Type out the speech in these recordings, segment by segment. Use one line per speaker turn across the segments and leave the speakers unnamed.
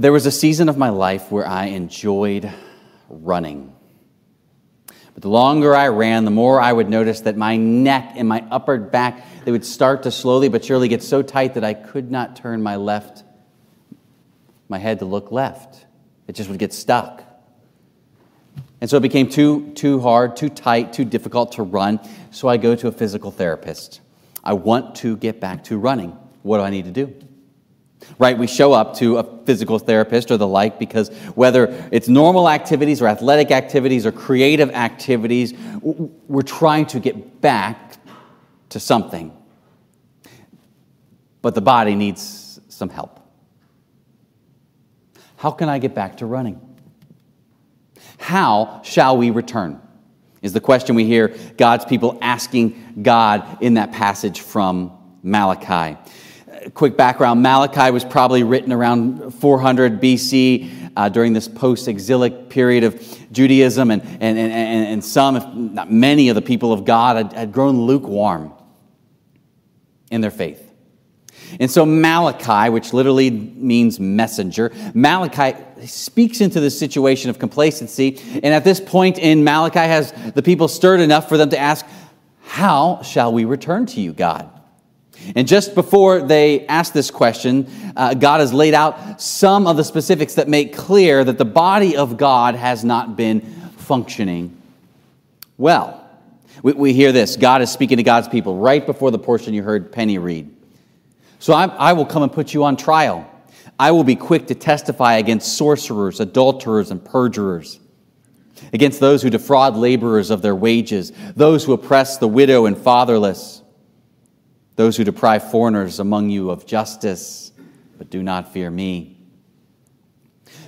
There was a season of my life where I enjoyed running. But the longer I ran, the more I would notice that my neck and my upper back, they would start to slowly but surely get so tight that I could not turn my left, my head to look left. It just would get stuck. And so it became too, too hard, too tight, too difficult to run. So I go to a physical therapist. I want to get back to running. What do I need to do? Right? We show up to a physical therapist or the like because whether it's normal activities or athletic activities or creative activities, we're trying to get back to something. But the body needs some help. How can I get back to running? How shall we return? Is the question we hear God's people asking God in that passage from Malachi. Quick background Malachi was probably written around 400 BC uh, during this post exilic period of Judaism, and, and, and, and some, if not many, of the people of God had, had grown lukewarm in their faith. And so Malachi, which literally means messenger, Malachi speaks into the situation of complacency. And at this point in Malachi has the people stirred enough for them to ask, How shall we return to you, God? And just before they ask this question, uh, God has laid out some of the specifics that make clear that the body of God has not been functioning well. We, we hear this God is speaking to God's people right before the portion you heard Penny read. So I, I will come and put you on trial. I will be quick to testify against sorcerers, adulterers, and perjurers, against those who defraud laborers of their wages, those who oppress the widow and fatherless, those who deprive foreigners among you of justice, but do not fear me.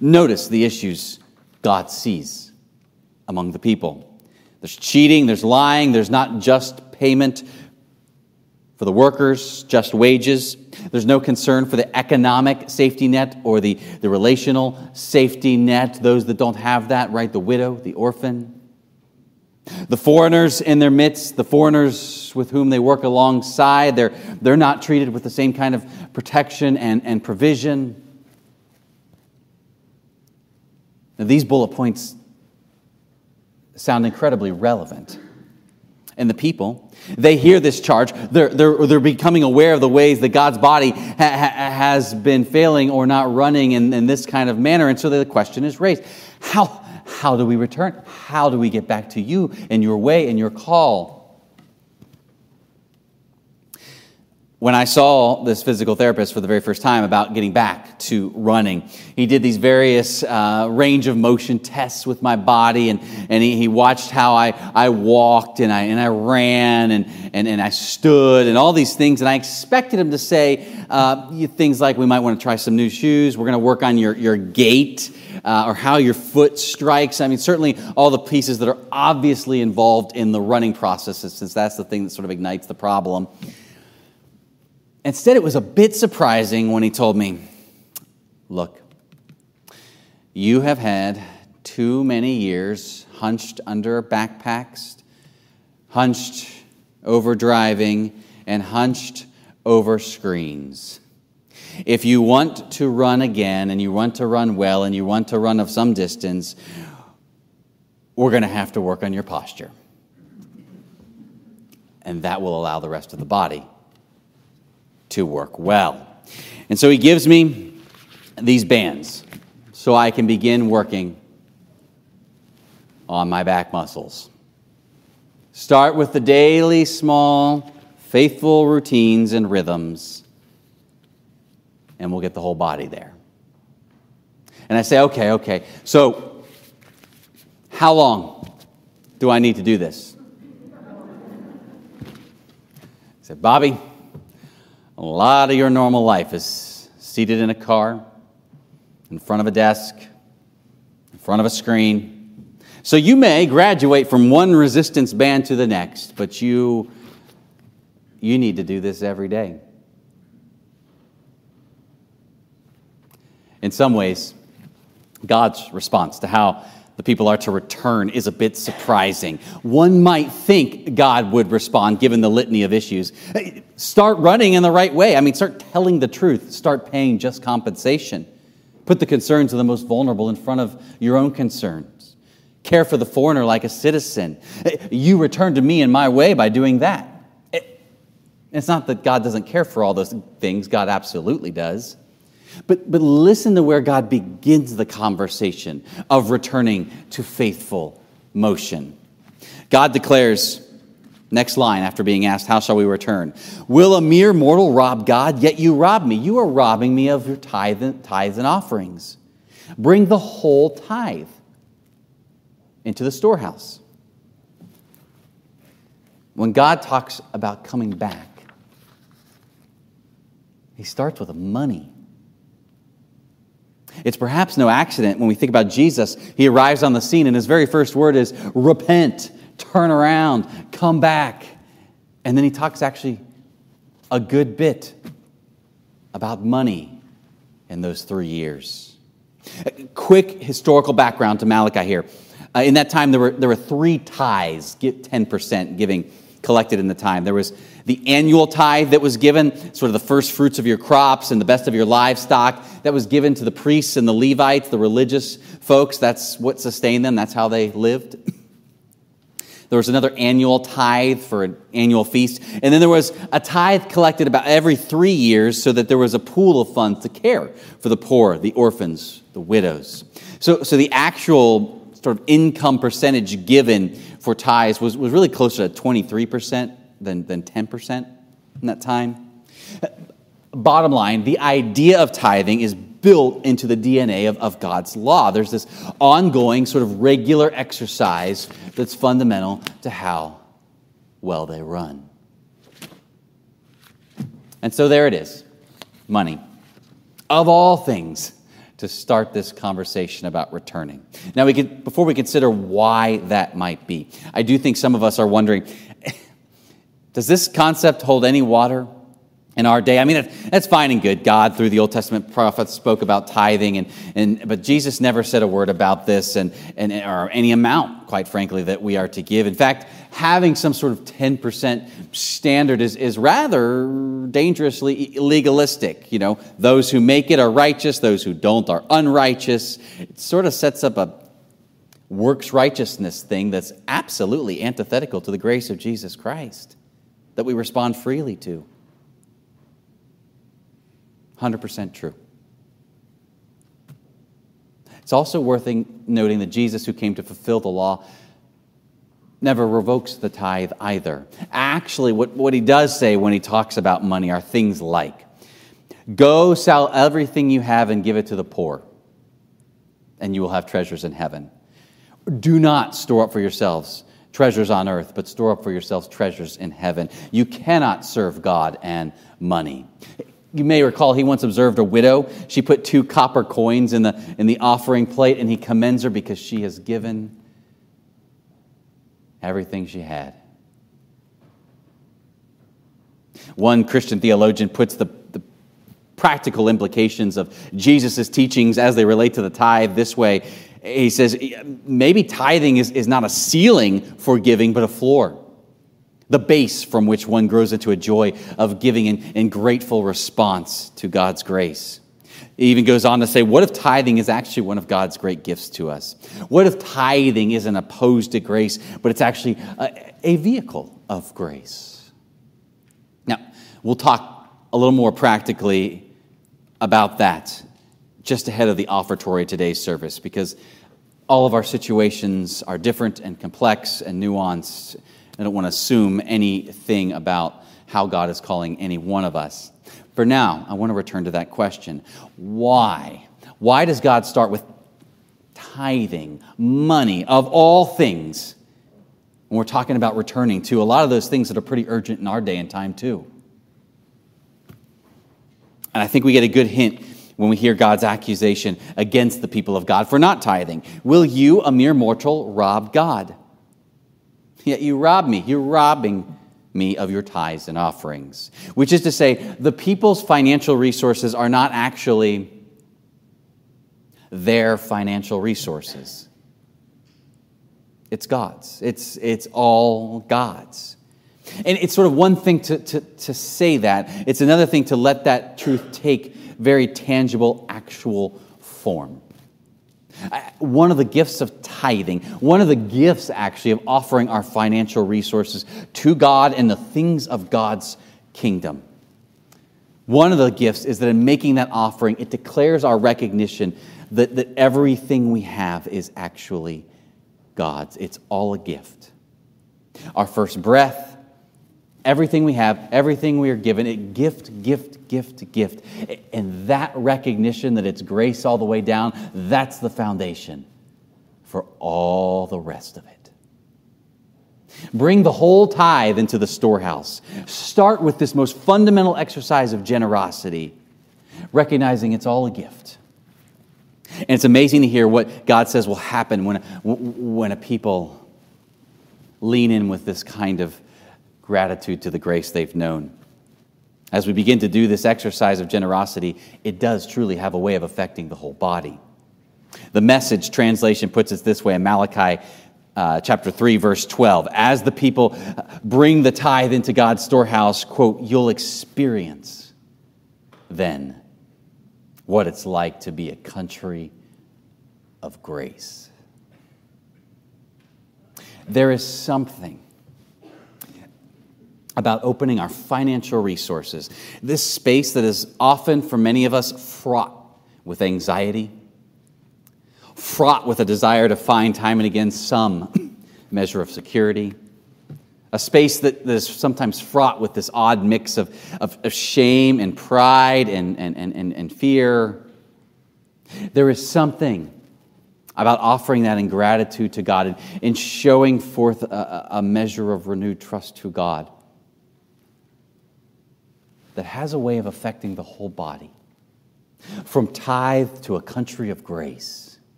Notice the issues God sees among the people. There's cheating, there's lying, there's not just payment for the workers, just wages. There's no concern for the economic safety net or the, the relational safety net, those that don't have that, right? The widow, the orphan. The foreigners in their midst, the foreigners with whom they work alongside, they're, they're not treated with the same kind of protection and, and provision. Now, these bullet points sound incredibly relevant and the people. They hear this charge. They're, they're, they're becoming aware of the ways that God's body ha- ha- has been failing or not running in, in this kind of manner. And so the question is raised how, how do we return? How do we get back to you and your way and your call? when I saw this physical therapist for the very first time about getting back to running, he did these various uh, range of motion tests with my body, and, and he, he watched how I, I walked and I, and I ran and, and, and I stood and all these things. And I expected him to say uh, things like, We might want to try some new shoes, we're going to work on your, your gait. Uh, or how your foot strikes. I mean, certainly all the pieces that are obviously involved in the running process, since that's the thing that sort of ignites the problem. Instead, it was a bit surprising when he told me, Look, you have had too many years hunched under backpacks, hunched over driving, and hunched over screens. If you want to run again and you want to run well and you want to run of some distance, we're going to have to work on your posture. And that will allow the rest of the body to work well. And so he gives me these bands so I can begin working on my back muscles. Start with the daily, small, faithful routines and rhythms, and we'll get the whole body there. And I say, okay, okay, so how long do I need to do this? I said, Bobby, a lot of your normal life is seated in a car, in front of a desk, in front of a screen. So you may graduate from one resistance band to the next, but you, you need to do this every day. In some ways, God's response to how the people are to return is a bit surprising. One might think God would respond given the litany of issues. Start running in the right way. I mean, start telling the truth, start paying just compensation. Put the concerns of the most vulnerable in front of your own concerns. Care for the foreigner like a citizen. You return to me in my way by doing that. It's not that God doesn't care for all those things, God absolutely does. But, but listen to where God begins the conversation of returning to faithful motion. God declares, next line after being asked, How shall we return? Will a mere mortal rob God? Yet you rob me. You are robbing me of your tithe, tithes and offerings. Bring the whole tithe into the storehouse. When God talks about coming back, he starts with money. It's perhaps no accident when we think about Jesus. He arrives on the scene, and his very first word is repent, turn around, come back. And then he talks actually a good bit about money in those three years. quick historical background to Malachi here. Uh, in that time, there were, there were three tithes, 10% giving collected in the time. There was the annual tithe that was given, sort of the first fruits of your crops and the best of your livestock, that was given to the priests and the Levites, the religious folks. That's what sustained them, that's how they lived. There was another annual tithe for an annual feast. And then there was a tithe collected about every three years so that there was a pool of funds to care for the poor, the orphans, the widows. So, so the actual sort of income percentage given for tithes was, was really closer to 23% than, than 10% in that time. Bottom line, the idea of tithing is built into the DNA of, of God's law. There's this ongoing, sort of regular exercise that's fundamental to how well they run. And so there it is money. Of all things, to start this conversation about returning. Now, we could, before we consider why that might be, I do think some of us are wondering does this concept hold any water in our day? I mean, that's fine and good. God, through the Old Testament prophets, spoke about tithing, and, and, but Jesus never said a word about this and, and, or any amount, quite frankly, that we are to give. In fact, having some sort of 10% standard is, is rather dangerously legalistic. You know, those who make it are righteous, those who don't are unrighteous. It sort of sets up a works righteousness thing that's absolutely antithetical to the grace of Jesus Christ that we respond freely to. 100% true. It's also worth noting that Jesus, who came to fulfill the law, never revokes the tithe either. Actually, what, what he does say when he talks about money are things like Go sell everything you have and give it to the poor, and you will have treasures in heaven. Do not store up for yourselves treasures on earth, but store up for yourselves treasures in heaven. You cannot serve God and money. You may recall he once observed a widow. She put two copper coins in the, in the offering plate, and he commends her because she has given everything she had. One Christian theologian puts the, the practical implications of Jesus' teachings as they relate to the tithe this way he says maybe tithing is, is not a ceiling for giving, but a floor. The base from which one grows into a joy of giving in, in grateful response to God's grace. He even goes on to say, What if tithing is actually one of God's great gifts to us? What if tithing isn't opposed to grace, but it's actually a, a vehicle of grace? Now, we'll talk a little more practically about that just ahead of the offertory today's service because all of our situations are different and complex and nuanced. I don't want to assume anything about how God is calling any one of us. For now, I want to return to that question. Why? Why does God start with tithing, money, of all things? When we're talking about returning to a lot of those things that are pretty urgent in our day and time, too. And I think we get a good hint when we hear God's accusation against the people of God for not tithing. Will you, a mere mortal, rob God? Yet you rob me. You're robbing me of your tithes and offerings. Which is to say, the people's financial resources are not actually their financial resources. It's God's. It's, it's all God's. And it's sort of one thing to, to, to say that, it's another thing to let that truth take very tangible, actual form. Uh, one of the gifts of tithing, one of the gifts actually of offering our financial resources to God and the things of God's kingdom. One of the gifts is that in making that offering, it declares our recognition that, that everything we have is actually God's. It's all a gift. Our first breath, everything we have, everything we are given, it gift, gift, gift, gift. And that recognition that it's grace all the way down, that's the foundation for all the rest of it. Bring the whole tithe into the storehouse. Start with this most fundamental exercise of generosity, recognizing it's all a gift. And it's amazing to hear what God says will happen when, when a people lean in with this kind of gratitude to the grace they've known. As we begin to do this exercise of generosity, it does truly have a way of affecting the whole body. The message translation puts it this way in Malachi uh, chapter 3, verse 12. As the people bring the tithe into God's storehouse, quote, you'll experience then what it's like to be a country of grace. There is something about opening our financial resources, this space that is often for many of us fraught with anxiety, fraught with a desire to find time and again some measure of security. A space that, is sometimes fraught with this odd mix of, of, of shame and pride and, and, and, and fear. There is something about offering that in gratitude to God and in showing forth a, a measure of renewed trust to God that has a way of affecting the whole body. From tithe to a country of grace.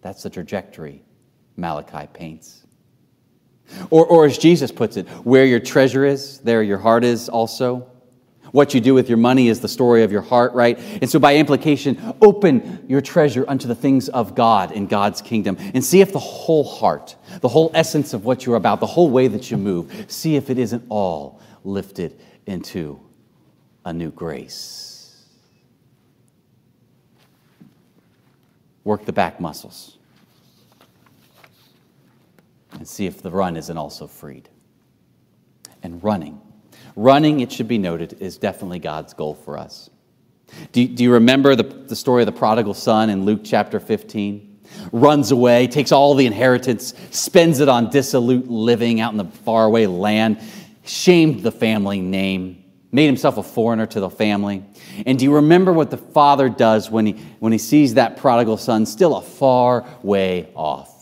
That's the trajectory Malachi paints. Or, or as Jesus puts it, where your treasure is, there your heart is also. What you do with your money is the story of your heart, right? And so, by implication, open your treasure unto the things of God in God's kingdom and see if the whole heart, the whole essence of what you're about, the whole way that you move, see if it isn't all lifted into a new grace. Work the back muscles and see if the run isn't also freed. And running. Running, it should be noted, is definitely God's goal for us. Do, do you remember the, the story of the prodigal son in Luke chapter 15? Runs away, takes all the inheritance, spends it on dissolute living out in the faraway land, shamed the family name, made himself a foreigner to the family. And do you remember what the father does when he, when he sees that prodigal son still a far way off?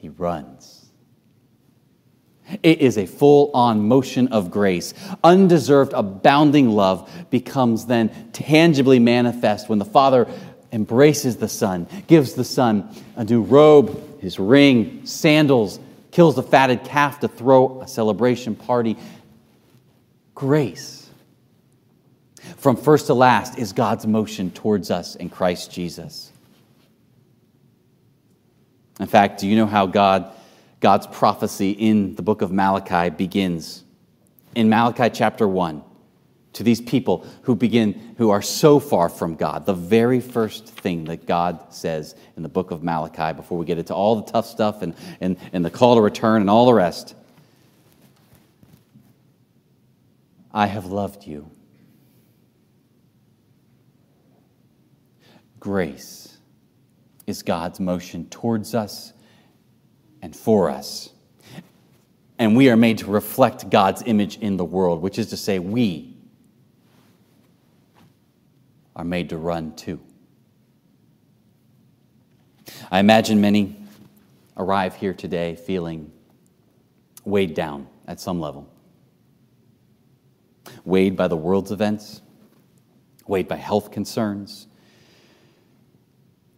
he runs. It is a full on motion of grace. Undeserved, abounding love becomes then tangibly manifest when the Father embraces the Son, gives the Son a new robe, his ring, sandals, kills the fatted calf to throw a celebration party. Grace, from first to last, is God's motion towards us in Christ Jesus. In fact, do you know how God, God's prophecy in the book of Malachi begins? In Malachi chapter 1, to these people who begin, who are so far from God, the very first thing that God says in the book of Malachi, before we get into all the tough stuff and, and, and the call to return and all the rest I have loved you. Grace is God's motion towards us and for us. And we are made to reflect God's image in the world, which is to say, we are made to run too. I imagine many arrive here today feeling weighed down at some level. Weighed by the world's events, weighed by health concerns,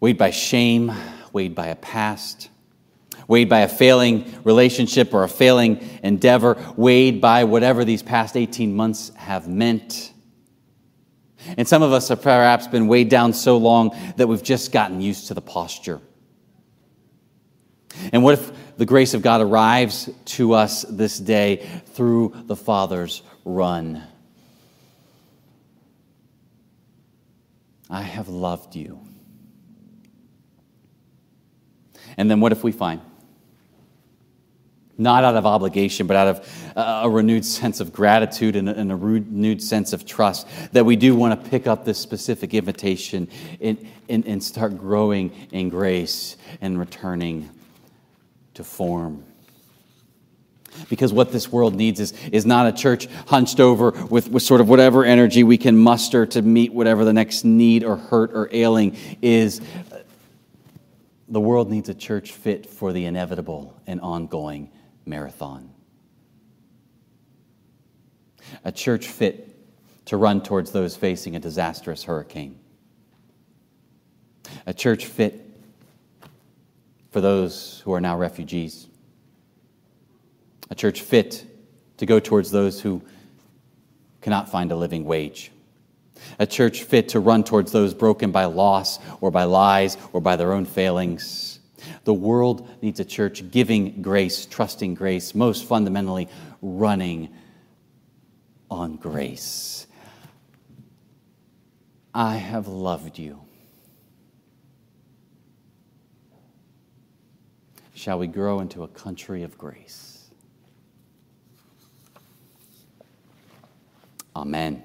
weighed by shame, weighed by a past, weighed by a failing relationship or a failing endeavor, weighed by whatever these past 18 months have meant. And some of us have perhaps been weighed down so long that we've just gotten used to the posture. And what if the grace of God arrives to us this day through the Father's run? I have loved you. And then what if we find, not out of obligation, but out of uh, a renewed sense of gratitude and a renewed sense of trust, that we do want to pick up this specific invitation and, and, and start growing in grace and returning to form? Because what this world needs is, is not a church hunched over with, with sort of whatever energy we can muster to meet whatever the next need or hurt or ailing is. The world needs a church fit for the inevitable and ongoing marathon. A church fit to run towards those facing a disastrous hurricane. A church fit for those who are now refugees a church fit to go towards those who cannot find a living wage, a church fit to run towards those broken by loss or by lies or by their own failings. The world needs a church giving grace, trusting grace, most fundamentally, running on grace. I have loved you. Shall we grow into a country of grace? Amen.